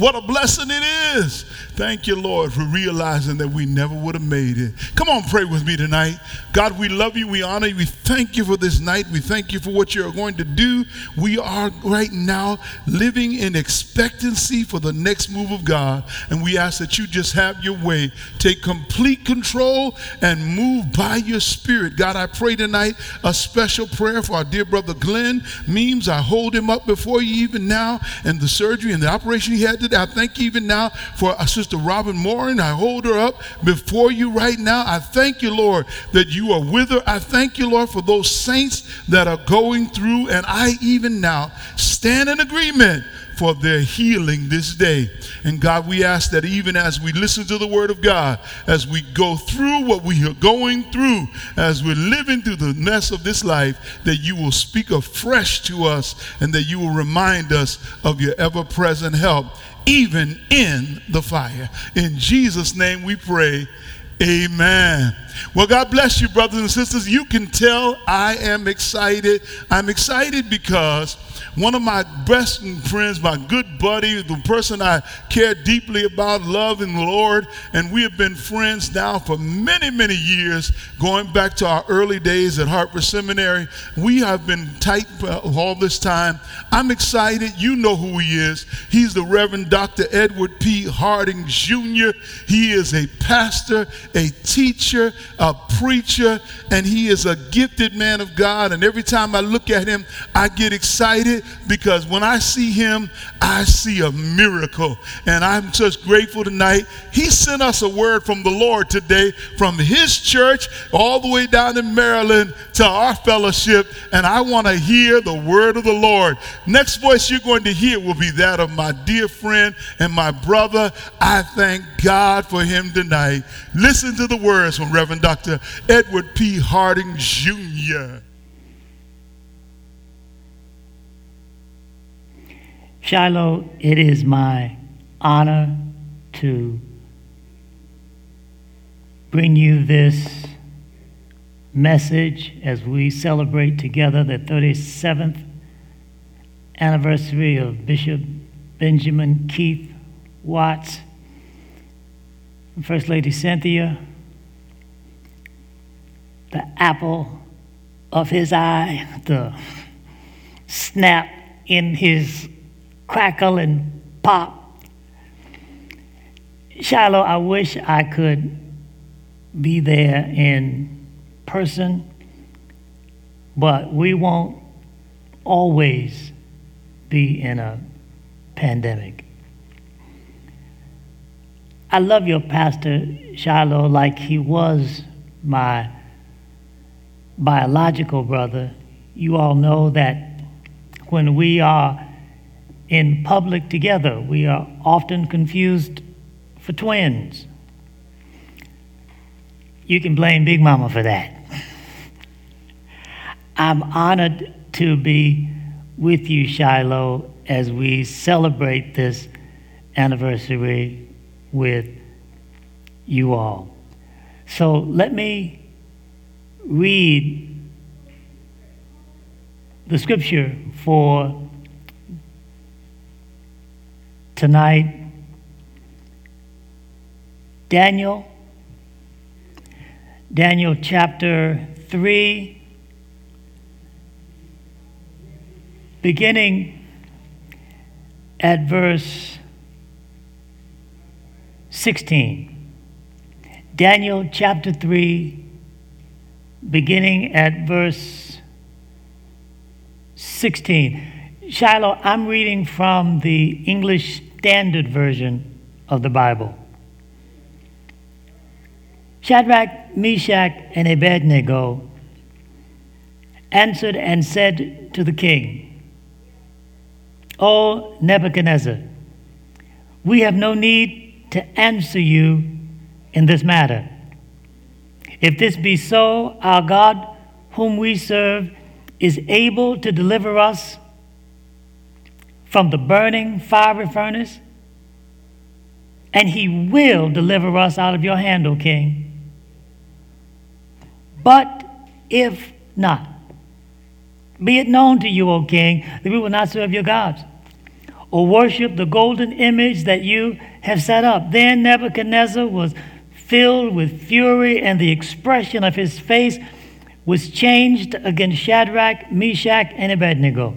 What a blessing it is. Thank you, Lord, for realizing that we never would have made it. Come on, pray with me tonight. God, we love you. We honor you. We thank you for this night. We thank you for what you're going to do. We are right now living in expectancy for the next move of God. And we ask that you just have your way. Take complete control and move by your spirit. God, I pray tonight a special prayer for our dear brother Glenn Means. I hold him up before you even now and the surgery and the operation he had today. I thank you even now for our sister Robin Morin. I hold her up before you right now. I thank you, Lord, that you are with her. I thank you, Lord, for those saints that are going through. And I even now stand in agreement for their healing this day. And God, we ask that even as we listen to the word of God, as we go through what we are going through, as we're living through the mess of this life, that you will speak afresh to us and that you will remind us of your ever present help, even in the fire. In Jesus' name we pray. Amen. Well, God bless you, brothers and sisters. You can tell I am excited. I'm excited because one of my best friends, my good buddy, the person I care deeply about, love in the Lord, and we have been friends now for many, many years, going back to our early days at Hartford Seminary. We have been tight all this time. I'm excited. You know who he is. He's the Reverend Dr. Edward P. Harding Jr. He is a pastor, a teacher, a preacher, and he is a gifted man of God. And every time I look at him, I get excited because when I see him, I see a miracle. And I'm just grateful tonight. He sent us a word from the Lord today from his church all the way down in Maryland to our fellowship. And I want to hear the word of the Lord. Next voice you're going to hear will be that of my dear friend and my brother. I thank God for him tonight. Listen to the words from Reverend Dr. Edward P. Harding Jr. Shiloh, it is my honor to bring you this message as we celebrate together the 37th anniversary of Bishop Benjamin Keith Watts, First Lady Cynthia, the apple of his eye, the snap in his crackle and pop. Shiloh, I wish I could be there in person, but we won't always be in a pandemic. I love your pastor, Shiloh, like he was my biological brother. You all know that when we are in public together, we are often confused for twins. You can blame Big Mama for that. I'm honored to be with you, Shiloh, as we celebrate this anniversary with you all. So let me read the scripture for tonight. Daniel, Daniel chapter 3, beginning at verse 16. Daniel chapter 3, beginning at verse 16. Shiloh, I'm reading from the English Standard Version of the Bible. Shadrach, Meshach, and Abednego answered and said to the king, O Nebuchadnezzar, we have no need to answer you in this matter. If this be so, our God, whom we serve, is able to deliver us from the burning fiery furnace, and he will deliver us out of your hand, O king. But if not, be it known to you, O king, that we will not serve your gods or worship the golden image that you have set up. Then Nebuchadnezzar was filled with fury, and the expression of his face was changed against Shadrach, Meshach, and Abednego.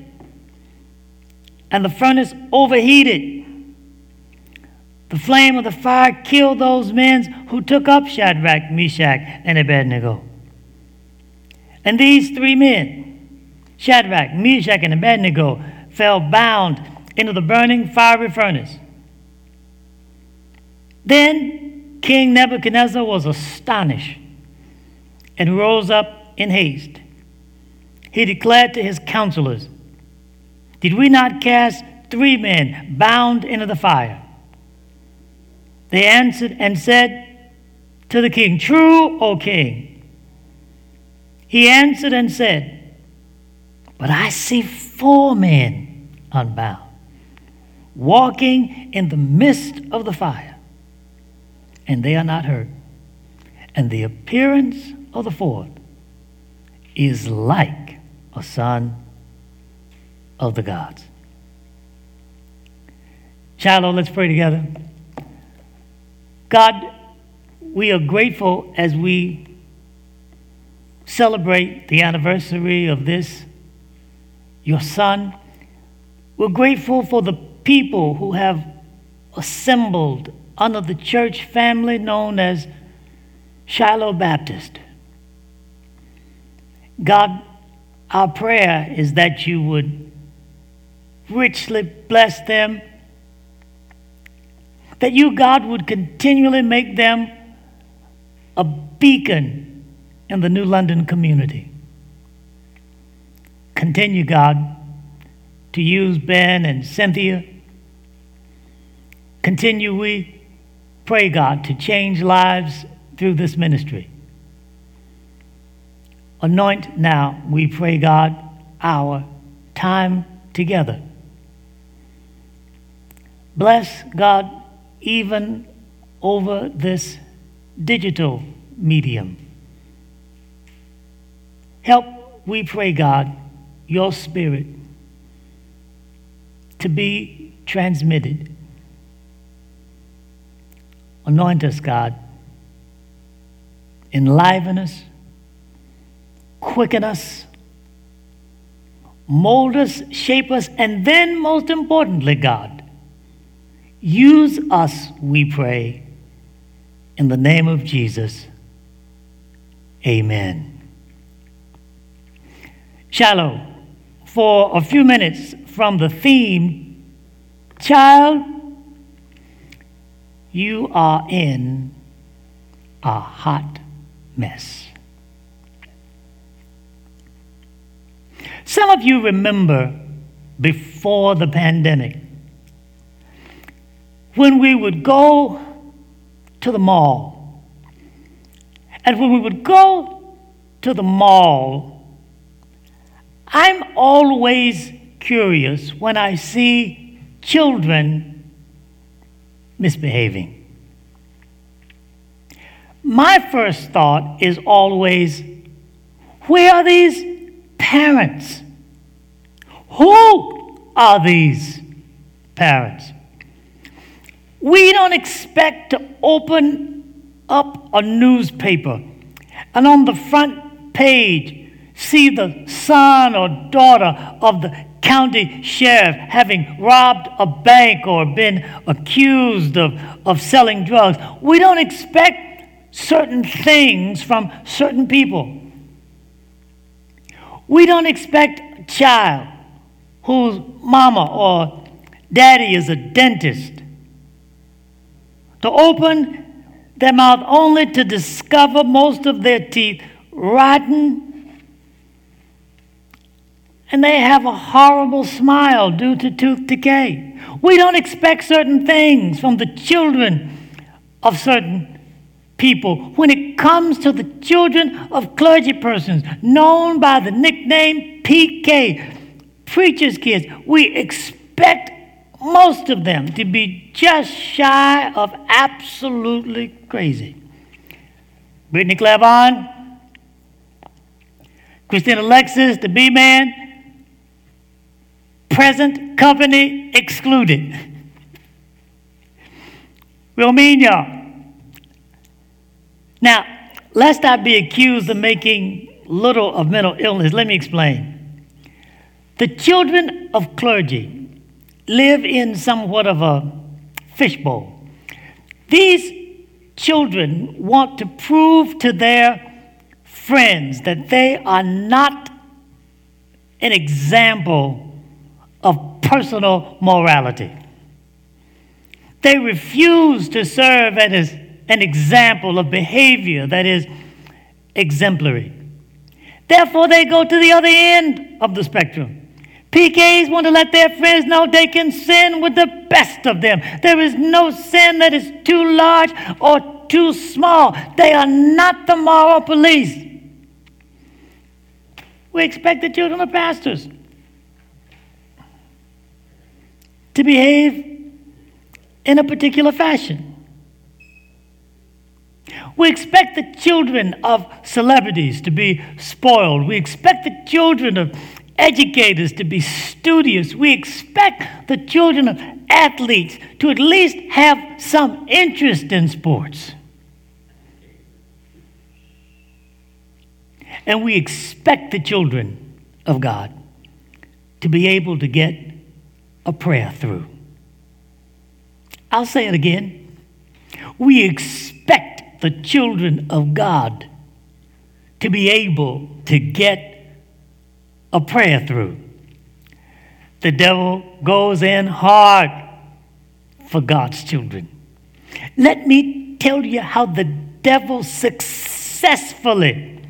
and the furnace overheated. The flame of the fire killed those men who took up Shadrach, Meshach, and Abednego. And these three men, Shadrach, Meshach, and Abednego, fell bound into the burning fiery furnace. Then King Nebuchadnezzar was astonished and rose up in haste. He declared to his counselors, Did we not cast three men bound into the fire? They answered and said to the king, True, O king. He answered and said, But I see four men unbound, walking in the midst of the fire, and they are not hurt. And the appearance of the fourth is like a son of the gods. Shiloh, let's pray together. God, we are grateful as we celebrate the anniversary of this, your son. We're grateful for the people who have assembled under the church family known as Shiloh Baptist. God, our prayer is that you would richly bless them, that you, God, would continually make them a beacon in the New London community. Continue, God, to use Ben and Cynthia. Continue, we pray, God, to change lives through this ministry. Anoint now, we pray, God, our time together. Bless, God, even over this digital medium. Help, we pray, God, your spirit to be transmitted. Anoint us, God. Enliven us. Quicken us. Mold us, shape us, and then, most importantly, God, use us, we pray. In the name of Jesus, amen. Shiloh, for a few minutes from the theme, Child, you are in a hot mess. Some of you remember before the pandemic when we would go to the mall. And when we would go to the mall, I'm always curious when I see children misbehaving. My first thought is always where are these parents? Who are these parents? We don't expect to open up a newspaper and on the front page see the son or daughter of the county sheriff having robbed a bank or been accused of, of selling drugs. We don't expect certain things from certain people. We don't expect a child whose mama or daddy is a dentist to open their mouth only to discover most of their teeth rotten and they have a horrible smile due to tooth decay. We don't expect certain things from the children of certain people when it comes to the children of clergy persons known by the nickname PK, preacher's kids. We expect most of them to be just shy of absolutely crazy. Brittany Clavon, Christina Alexis, the B Man, present company excluded. We'll mean y'all. Now, lest I be accused of making little of mental illness, let me explain. The children of clergy live in somewhat of a fishbowl. These children want to prove to their friends that they are not an example of personal morality. They refuse to serve as an example of behavior that is exemplary. Therefore, they go to the other end of the spectrum. PKs want to let their friends know they can sin with the best of them. There is no sin that is too large or too small. They are not the moral police. We expect the children of pastors to behave in a particular fashion. We expect the children of celebrities to be spoiled. We expect the children of educators to be studious. We expect the children of athletes to at least have some interest in sports. And we expect the children of God to be able to get a prayer through. I'll say it again. We expect the children of God to be able to get a prayer through. The devil goes in hard for God's children. Let me tell you how the devil successfully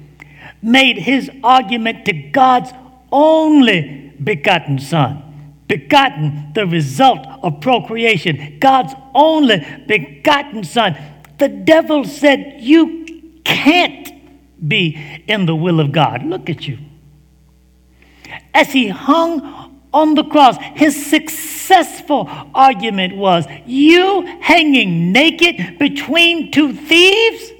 made his argument to God's only begotten Son. Begotten, the result of procreation. God's only begotten Son. The devil said, You can't be in the will of God. Look at you as he hung on the cross. His successful argument was You hanging naked between two thieves?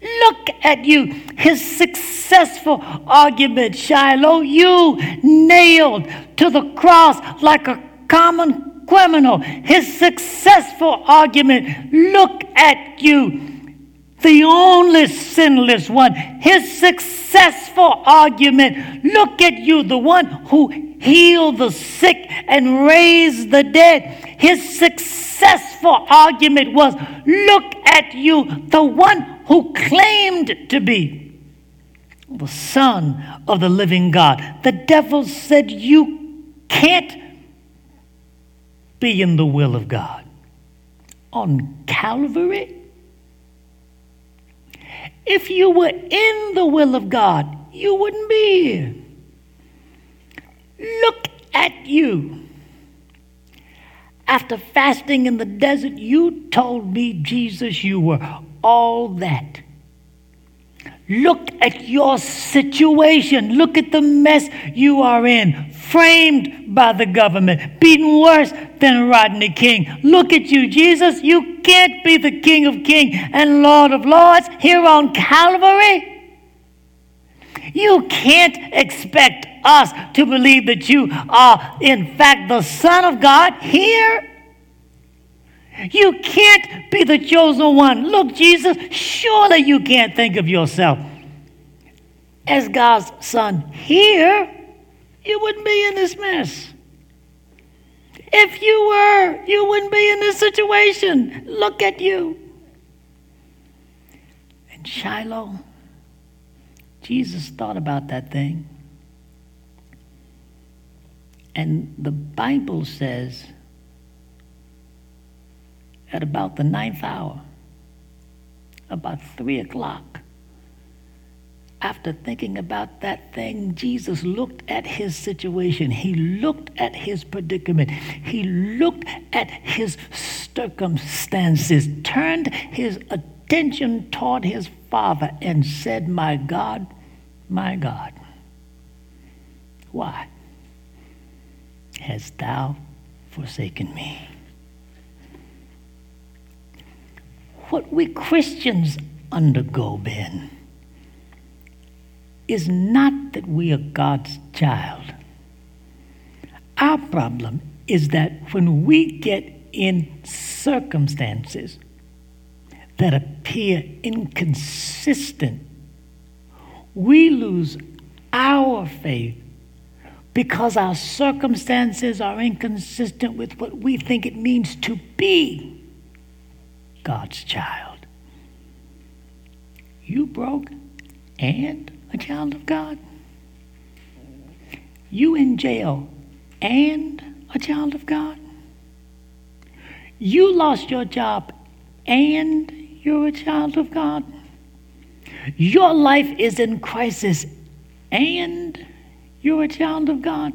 Look at you. His successful argument, Shiloh, you nailed to the cross like a common criminal. His successful argument, look at you the only sinless one, his successful argument. Look at you, the one who healed the sick and raised the dead. His successful argument was look at you, the one who claimed to be the Son of the living God. The devil said, You can't be in the will of God. On Calvary, if you were in the will of God, you wouldn't be here. Look at you. After fasting in the desert, you told me, Jesus, you were all that. Look at your situation. Look at the mess you are in, framed by the government, beaten worse than Rodney King. Look at you, Jesus. You can't be the King of Kings and Lord of Lords here on Calvary. You can't expect us to believe that you are, in fact, the Son of God here. You can't be the chosen one. Look, Jesus, surely you can't think of yourself as God's son here. You wouldn't be in this mess. If you were, you wouldn't be in this situation. Look at you. And Shiloh, Jesus thought about that thing. And the Bible says at about the ninth hour, about three o'clock, after thinking about that thing, Jesus looked at his situation. He looked at his predicament. He looked at his circumstances, turned his attention toward his Father, and said, My God, my God, why hast thou forsaken me? What we Christians undergo, Ben, is not that we are God's child. Our problem is that when we get in circumstances that appear inconsistent, we lose our faith because our circumstances are inconsistent with what we think it means to be God's child. You broke and a child of God. You in jail and a child of God. You lost your job and you're a child of God. Your life is in crisis and you're a child of God.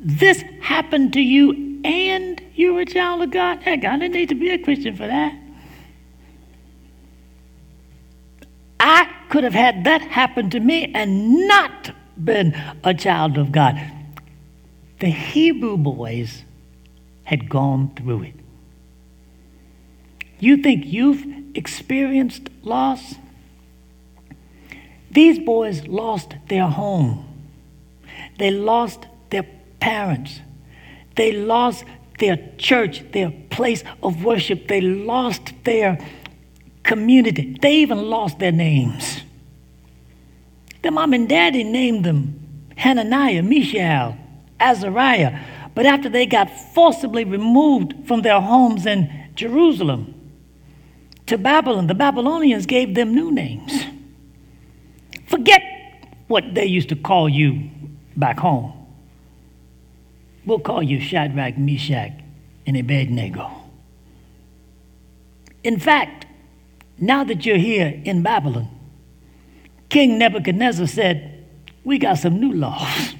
This happened to you and you're a child of God. Heck, I didn't need to be a Christian for that. I could have had that happen to me and not been a child of God. The Hebrew boys had gone through it. You think you've experienced loss? These boys lost their home. They lost their parents. They lost their church, their place of worship. They lost their community. They even lost their names. Their mom and daddy named them Hananiah, Mishael, Azariah. But after they got forcibly removed from their homes in Jerusalem to Babylon, the Babylonians gave them new names. Forget what they used to call you back home. We'll call you Shadrach, Meshach, and Abednego. In fact, now that you're here in Babylon, King Nebuchadnezzar said, We got some new laws.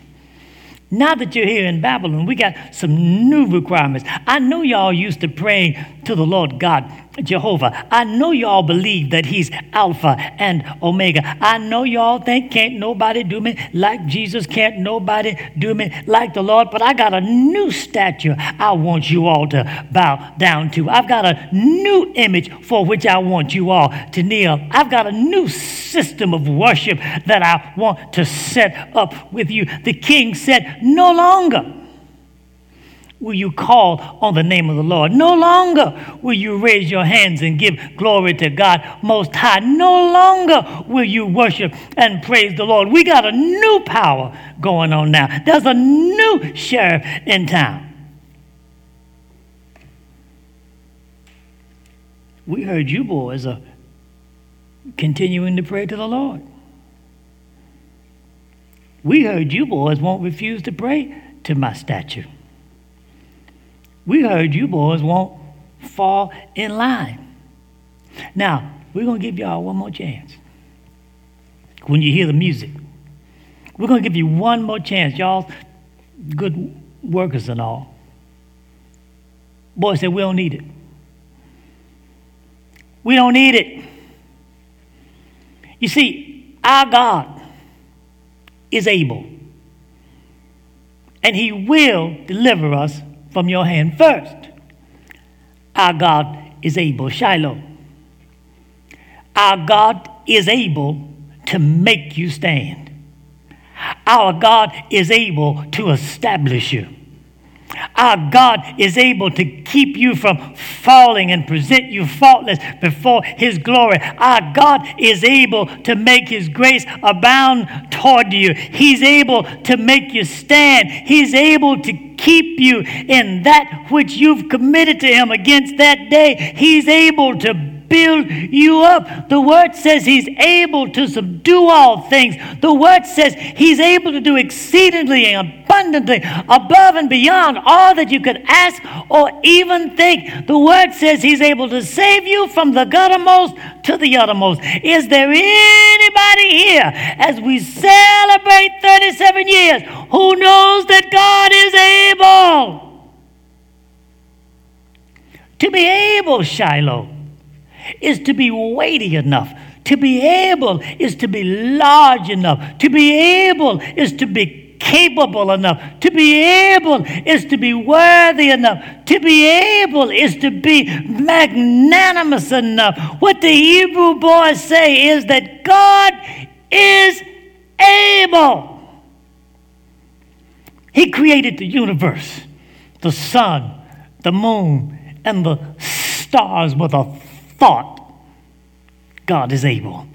Now that you're here in Babylon, we got some new requirements. I know y'all used to pray to the Lord God Jehovah. I know y'all believe that He's Alpha and Omega. I know y'all think can't nobody do me like Jesus, can't nobody do me like the Lord, but I got a new statue I want you all to bow down to. I've got a new image for which I want you all to kneel. I've got a new system of worship that I want to set up with you. The king said, No longer will you call on the name of the Lord. No longer will you raise your hands and give glory to God Most High. No longer will you worship and praise the Lord. We got a new power going on now. There's a new sheriff in town. We heard you boys are continuing to pray to the Lord. We heard you boys won't refuse to pray to my statue. We heard you boys won't fall in line. Now, we're going to give y'all one more chance. When you hear the music, we're going to give you one more chance. Y'all, good workers and all. Boy said, We don't need it. We don't need it. You see, our God is able, and He will deliver us from your hand first. Our God is able, Shiloh. Our God is able to make you stand. Our God is able to establish you. Our God is able to keep you from falling and present you faultless before His glory. Our God is able to make His grace abound toward you. He's able to make you stand. He's able to keep you in that which you've committed to Him against that day. He's able to build you up. The word says he's able to subdue all things. The word says he's able to do exceedingly and abundantly above and beyond all that you could ask or even think. The word says he's able to save you from the guttermost to the uttermost. Is there anybody here as we celebrate 37 years who knows that God is able? To be able, Shiloh, is to be weighty enough. To be able is to be large enough. To be able is to be capable enough. To be able is to be worthy enough. To be able is to be magnanimous enough. What the Hebrew boys say is that God is able. He created the universe, the sun, the moon, and the stars with a thought. God is able.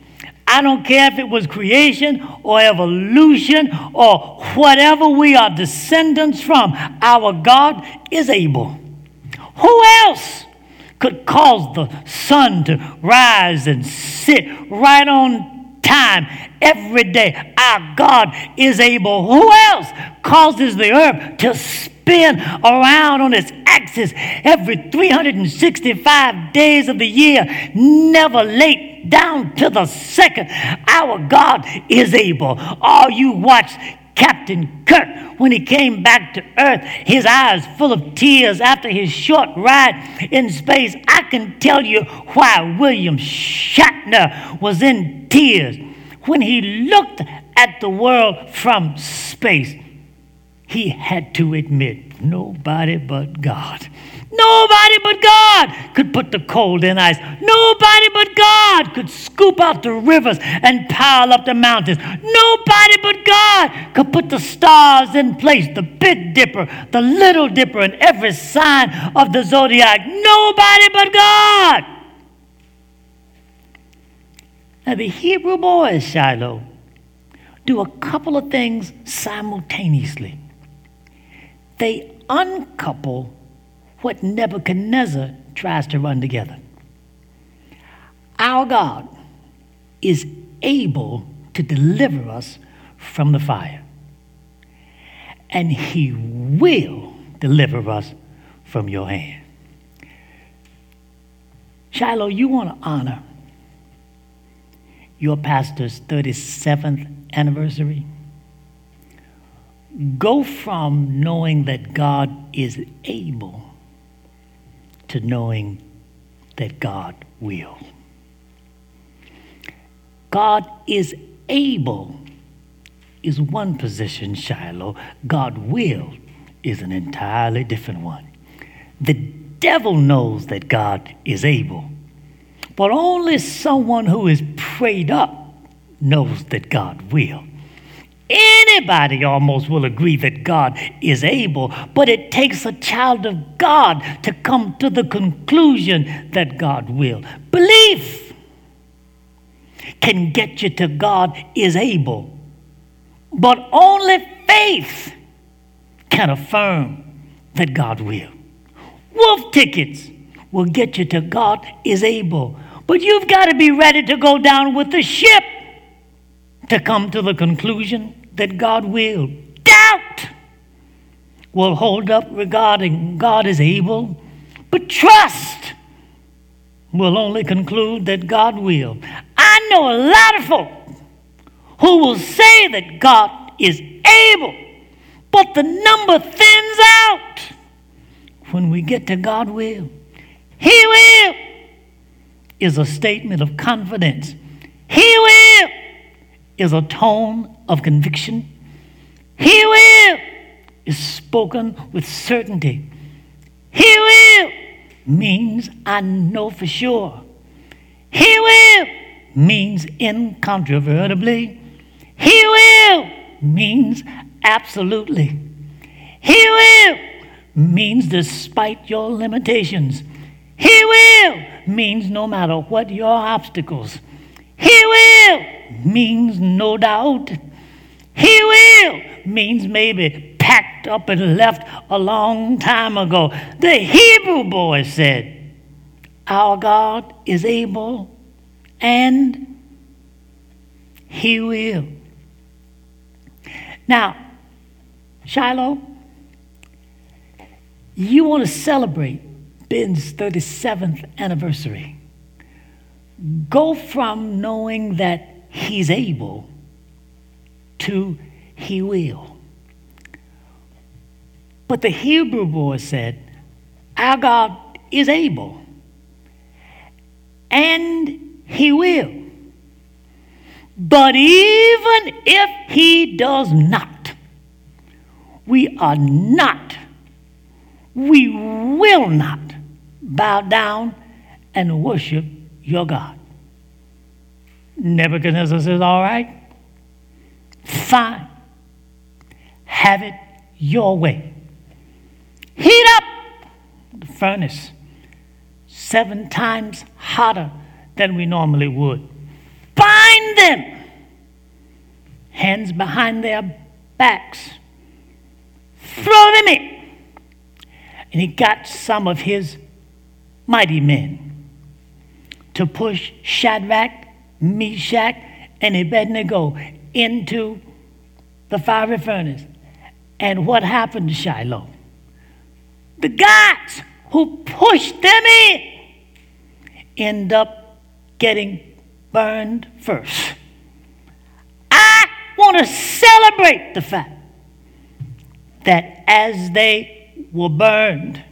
I don't care if it was creation or evolution or whatever we are descendants from, our God is able. Who else could cause the sun to rise and sit right on time every day? Our God is able. Who else causes the earth to spin around on its axis every 365 days of the year, never late, down to the second. Our God is able. All you watched Captain Kirk when he came back to Earth, his eyes full of tears after his short ride in space. I can tell you why William Shatner was in tears when he looked at the world from space he had to admit nobody but God. Nobody but God could put the cold in ice. Nobody but God could scoop out the rivers and pile up the mountains. Nobody but God could put the stars in place, the Big Dipper, the Little Dipper, and every sign of the zodiac. Nobody but God. Now, the Hebrew boys, Shiloh, do a couple of things simultaneously they uncouple what Nebuchadnezzar tries to run together. Our God is able to deliver us from the fire, and He will deliver us from your hand. Shiloh, you want to honor your pastor's 37th anniversary? go from knowing that God is able to knowing that God will. God is able is one position, Shiloh. God will is an entirely different one. The devil knows that God is able, but only someone who is prayed up knows that God will. Anybody almost will agree that God is able, but it takes a child of God to come to the conclusion that God will. Belief can get you to God is able, but only faith can affirm that God will. Wolf tickets will get you to God is able, but you've got to be ready to go down with the ship to come to the conclusion that God will. Doubt will hold up regarding God is able, but trust will only conclude that God will. I know a lot of folk who will say that God is able, but the number thins out when we get to God will. He will is a statement of confidence. He will is a tone of conviction. He will is spoken with certainty. He will means I know for sure. He will means incontrovertibly. He will means absolutely. He will means despite your limitations. He will means no matter what your obstacles. He will means no doubt. He will means maybe packed up and left a long time ago. The Hebrew boy said, Our God is able and He will. Now, Shiloh, you want to celebrate Ben's 37th anniversary. Go from knowing that he's able to he will. But the Hebrew boy said, Our God is able, and he will. But even if he does not, we are not, we will not bow down and worship your God. Nebuchadnezzar says, All right, fine, have it your way. Heat up the furnace seven times hotter than we normally would. Bind them, hands behind their backs, throw them in. And he got some of his mighty men to push Shadrach, Meshach, and Abednego into the fiery furnace. And what happened to Shiloh? The guys who pushed them in end up getting burned first. I want to celebrate the fact that as they were burned,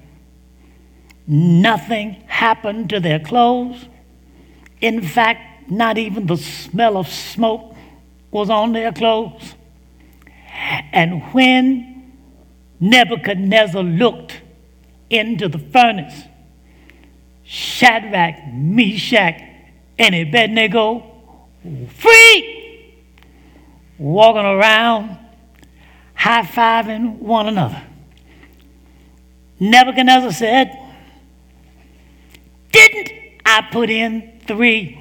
Nothing happened to their clothes. In fact, not even the smell of smoke was on their clothes. And when Nebuchadnezzar looked into the furnace, Shadrach, Meshach, and Abednego, free, walking around, high fiving one another. Nebuchadnezzar said, didn't I put in three?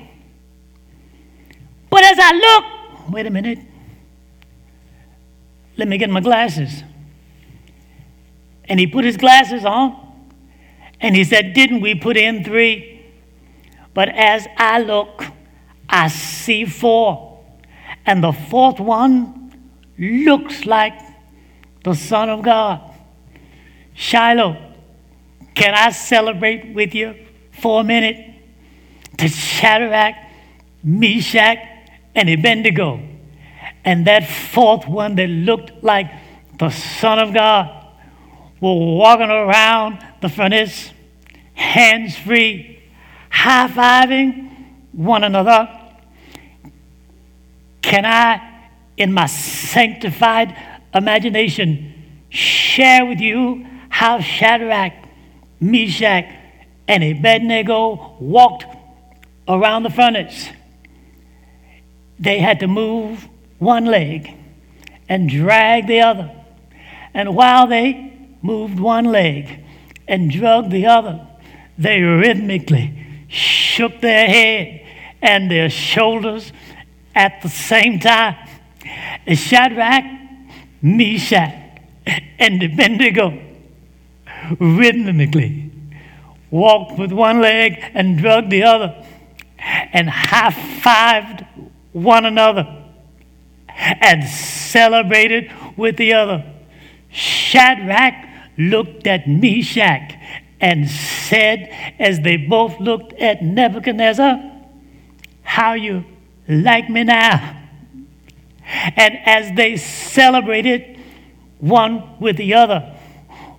But as I look, wait a minute, let me get my glasses. And he put his glasses on and he said, Didn't we put in three? But as I look, I see four. And the fourth one looks like the Son of God. Shiloh, can I celebrate with you? for a minute to Shadrach, Meshach, and Abednego. And that fourth one that looked like the Son of God were walking around the furnace, hands free, high fiving one another. Can I, in my sanctified imagination, share with you how Shadrach, Meshach, and Abednego walked around the furnace. They had to move one leg and drag the other. And while they moved one leg and dragged the other, they rhythmically shook their head and their shoulders at the same time. Shadrach, Meshach, and Abednego rhythmically walked with one leg and drugged the other, and high fived one another and celebrated with the other. Shadrach looked at Meshach and said, as they both looked at Nebuchadnezzar, How you like me now? And as they celebrated one with the other,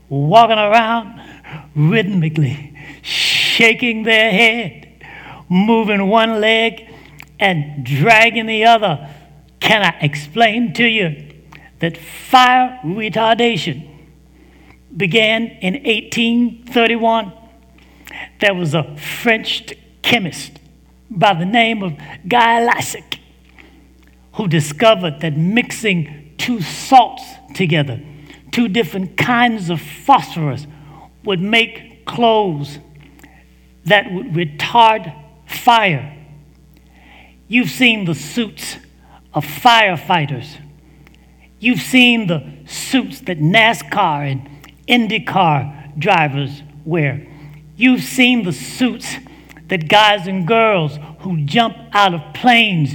walking around rhythmically, shaking their head, moving one leg and dragging the other. Can I explain to you that fire retardation began in 1831? There was a French chemist by the name of Guy Lassac who discovered that mixing two salts together, two different kinds of phosphorus, would make clothes that would retard fire. You've seen the suits of firefighters. You've seen the suits that NASCAR and IndyCar drivers wear. You've seen the suits that guys and girls who jump out of planes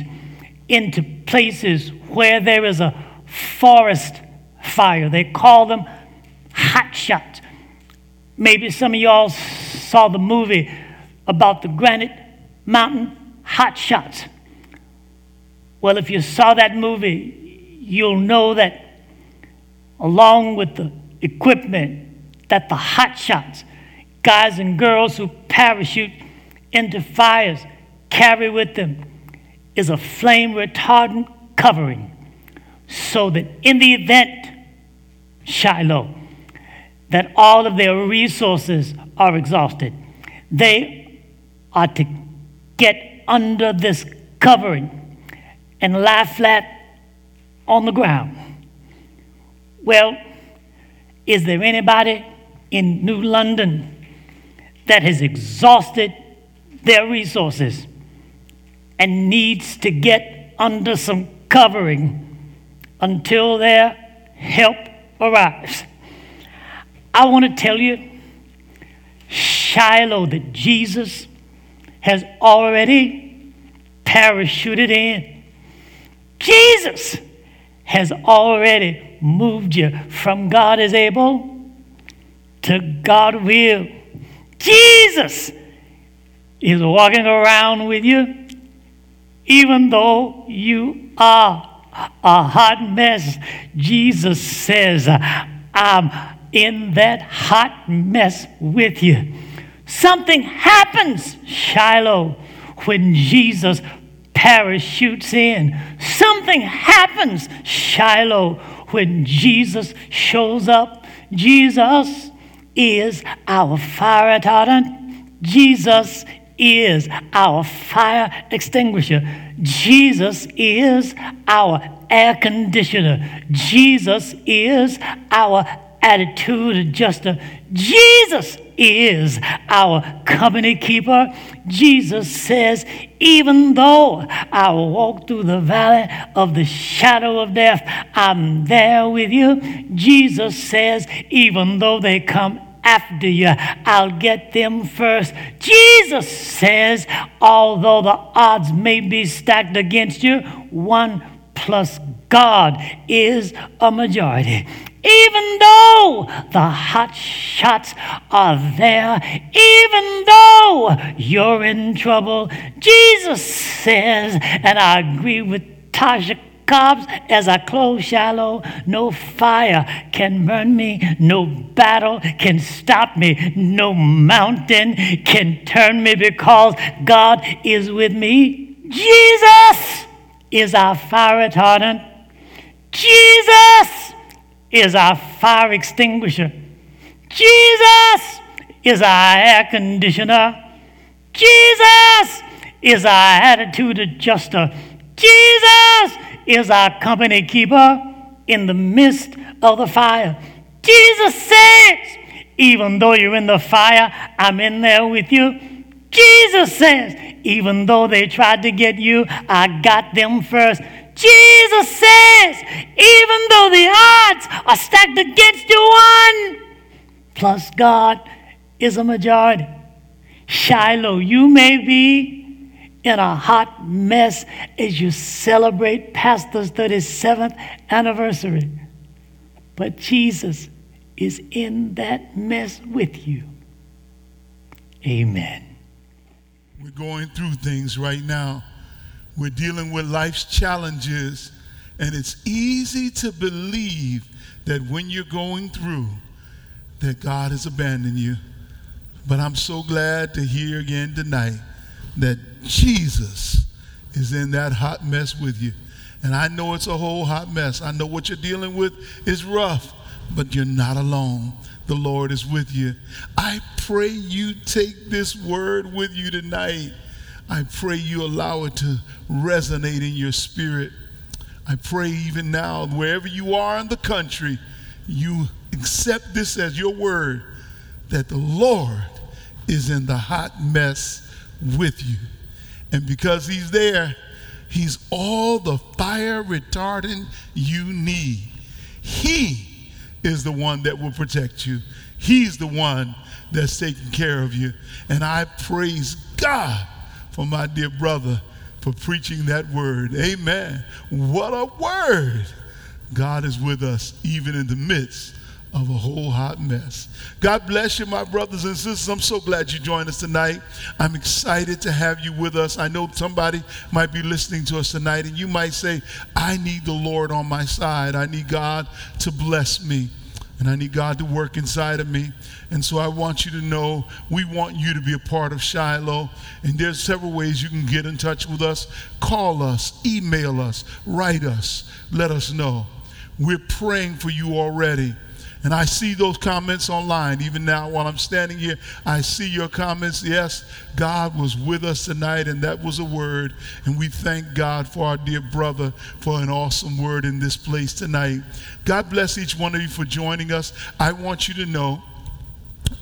into places where there is a forest fire. They call them hot shots. Maybe some of y'all saw the movie about the Granite Mountain Hot Shots. Well, if you saw that movie, you'll know that along with the equipment that the hot shots, guys and girls who parachute into fires, carry with them is a flame retardant covering so that in the event, Shiloh, that all of their resources are exhausted, they are to get under this covering and lie flat on the ground. Well, is there anybody in New London that has exhausted their resources and needs to get under some covering until their help arrives? I want to tell you, Shiloh, that Jesus has already parachuted in. Jesus has already moved you from God is able to God will. Jesus is walking around with you, even though you are a hot mess. Jesus says, I'm in that hot mess with you. Something happens, Shiloh, when Jesus parachutes in. Something happens, Shiloh, when Jesus shows up. Jesus is our fire retardant. Jesus is our fire extinguisher. Jesus is our air conditioner. Jesus is our attitude adjuster. Jesus is our company keeper. Jesus says, even though I walk through the valley of the shadow of death, I'm there with you. Jesus says, even though they come after you. I'll get them first. Jesus says, although the odds may be stacked against you, one plus God is a majority. Even though the hot shots are there, even though you're in trouble, Jesus says, and I agree with Tasha Cobbs as I close Shiloh. No fire can burn me. No battle can stop me. No mountain can turn me because God is with me. Jesus is our fire retardant. Jesus is our fire extinguisher. Jesus is our air conditioner. Jesus is our attitude adjuster. Jesus is our company keeper in the midst of the fire. Jesus says, even though you're in the fire, I'm in there with you. Jesus says, even though they tried to get you, I got them first. Jesus says, even though the odds are stacked against you, one plus God is a majority. Shiloh, you may be in a hot mess as you celebrate Pastor's 37th anniversary. But Jesus is in that mess with you. Amen. We're going through things right now. We're dealing with life's challenges, and it's easy to believe that when you're going through, that God has abandoned you. But I'm so glad to hear again tonight that Jesus is in that hot mess with you. And I know it's a whole hot mess. I know what you're dealing with is rough, but you're not alone. The Lord is with you. I pray you take this word with you tonight. I pray you allow it to resonate in your spirit. I pray even now, wherever you are in the country, you accept this as your word that the Lord is in the hot mess with you. And because He's there, He's all the fire retardant you need. He is the one that will protect you. He's the one that's taking care of you. And I praise God for my dear brother for preaching that word. Amen. What a word! God is with us even in the midst of a whole hot mess. God bless you, my brothers and sisters. I'm so glad you joined us tonight. I'm excited to have you with us. I know somebody might be listening to us tonight, and you might say, I need the Lord on my side. I need God to bless me. And I need God to work inside of me. And so I want you to know we want you to be a part of Shiloh. And there's several ways you can get in touch with us. Call us, email us, write us, let us know. We're praying for you already. And I see those comments online. Even now, while I'm standing here, I see your comments. Yes, God was with us tonight, and that was a word. And we thank God for our dear brother for an awesome word in this place tonight. God bless each one of you for joining us. I want you to know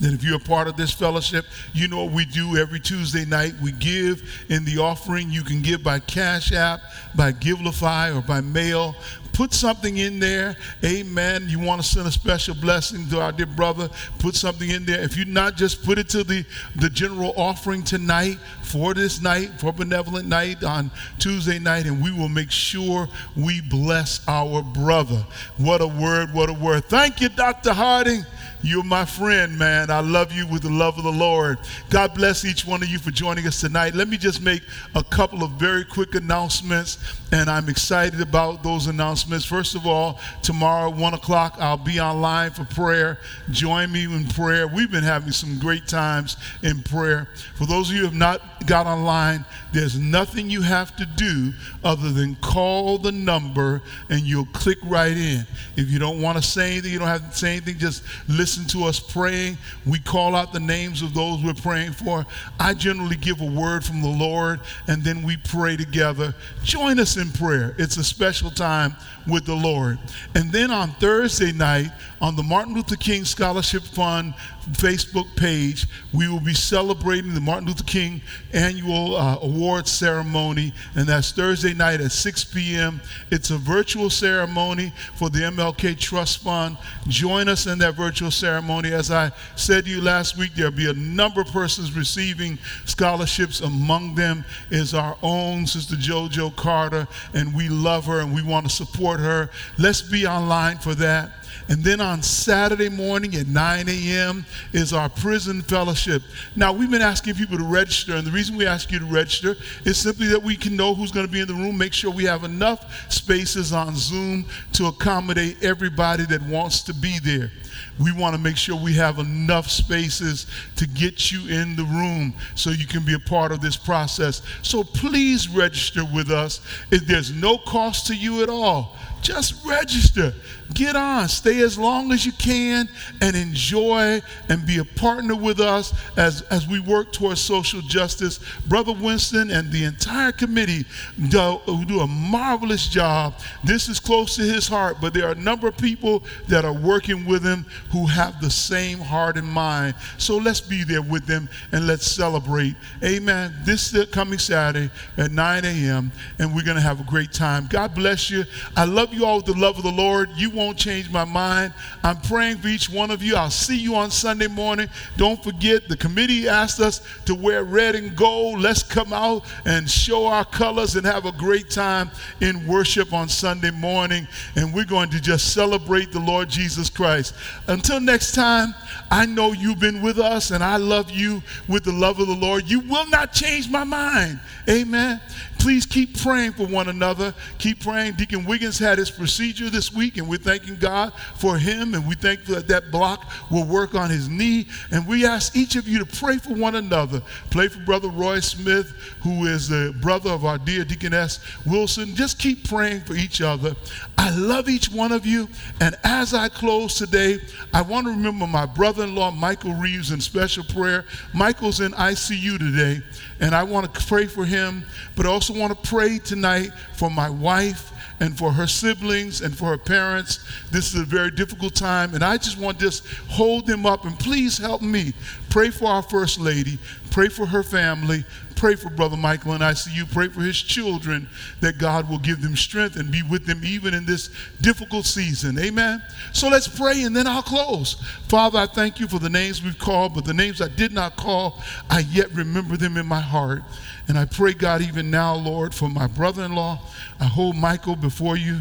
that if you're a part of this fellowship, you know what we do every Tuesday night. We give in the offering. You can give by Cash App, by Givelify, or by mail put something in there. Amen. You want to send a special blessing to our dear brother, put something in there. If you not just put it to the, the general offering tonight for this night, for benevolent night on Tuesday night, and we will make sure we bless our brother. What a word, what a word. Thank you, Dr. Harding. You're my friend, man. I love you with the love of the Lord. God bless each one of you for joining us tonight. Let me just make a couple of very quick announcements, and I'm excited about those announcements. First of all, tomorrow, 1 o'clock, I'll be online for prayer. Join me in prayer. We've been having some great times in prayer. For those of you who have not got online, there's nothing you have to do other than call the number and you'll click right in. If you don't want to say anything, you don't have to say anything, just listen to us praying. We call out the names of those we're praying for. I generally give a word from the Lord and then we pray together. Join us in prayer. It's a special time with the Lord. And then on Thursday night, on the Martin Luther King Scholarship Fund Facebook page, we will be celebrating the Martin Luther King annual uh, award ceremony, and that's Thursday night at 6 p.m. It's a virtual ceremony for the MLK Trust Fund. Join us in that virtual ceremony. As I said to you last week, there'll be a number of persons receiving scholarships. Among them is our own Sister JoJo Carter, and we love her and we want to support her. Let's be online for that. And then on Saturday morning at 9 a.m. is our prison fellowship. Now, we've been asking people to register, and the reason we ask you to register is simply that we can know who's going to be in the room, make sure we have enough spaces on Zoom to accommodate everybody that wants to be there. We want to make sure we have enough spaces to get you in the room so you can be a part of this process. So please register with us. If there's no cost to you at all, just register. Get on. Stay as long as you can and enjoy and be a partner with us as, as we work towards social justice. Brother Winston and the entire committee do, do a marvelous job. This is close to his heart, but there are a number of people that are working with him who have the same heart and mind. So let's be there with them and let's celebrate. Amen. This coming Saturday at 9 a.m., and we're going to have a great time. God bless you. I love you all with the love of the Lord. You won't change my mind. I'm praying for each one of you. I'll see you on Sunday morning. Don't forget, the committee asked us to wear red and gold. Let's come out and show our colors and have a great time in worship on Sunday morning. And we're going to just celebrate the Lord Jesus Christ. Until next time, I know you've been with us and I love you with the love of the Lord. You will not change my mind. Amen. Please keep praying for one another. Keep praying. Deacon Wiggins had his procedure this week, and we're thanking God for him. And we thank that that block will work on his knee. And we ask each of you to pray for one another. Pray for Brother Roy Smith, who is the brother of our dear Deaconess Wilson. Just keep praying for each other. I love each one of you. And as I close today, I want to remember my brother in law, Michael Reeves, in special prayer. Michael's in ICU today, and I want to pray for him, but also want to pray tonight for my wife and for her siblings and for her parents. This is a very difficult time, and I just want to just hold them up and please help me. Pray for our First Lady, pray for her family, pray for Brother Michael in ICU. Pray for his children that God will give them strength and be with them even in this difficult season. Amen. So let's pray and then I'll close. Father, I thank you for the names we've called, but the names I did not call, I yet remember them in my heart. And I pray, God, even now, Lord, for my brother in law. I hold Michael before you.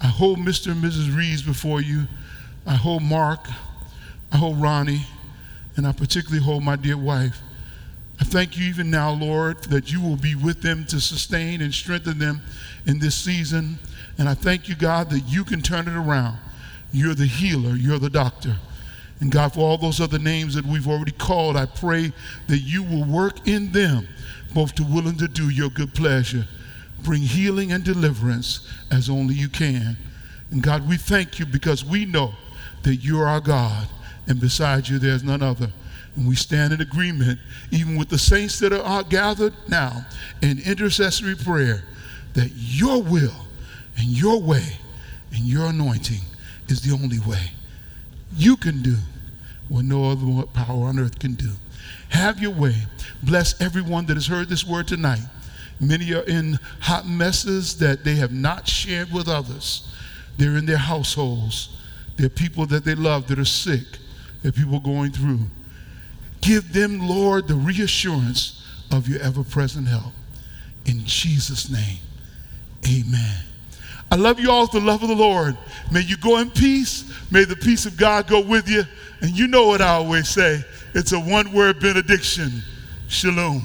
I hold Mr. and Mrs. Reeves before you. I hold Mark. I hold Ronnie. And I particularly hold my dear wife. I thank you even now, Lord, that you will be with them to sustain and strengthen them in this season. And I thank you, God, that you can turn it around. You're the healer, you're the doctor. And God, for all those other names that we've already called, I pray that you will work in them both to willing to do your good pleasure. Bring healing and deliverance as only you can. And God, we thank you because we know that you're our God, and beside you there's none other. And we stand in agreement, even with the saints that are gathered now in intercessory prayer, that your will and your way and your anointing is the only way. You can do what no other power on earth can do. Have your way. Bless everyone that has heard this word tonight. Many are in hot messes that they have not shared with others. They're in their households. There are people that they love that are sick. There are people going through. Give them, Lord, the reassurance of your ever present help. In Jesus' name, amen. I love you all with the love of the Lord. May you go in peace. May the peace of God go with you. And you know what I always say it's a one word benediction Shalom.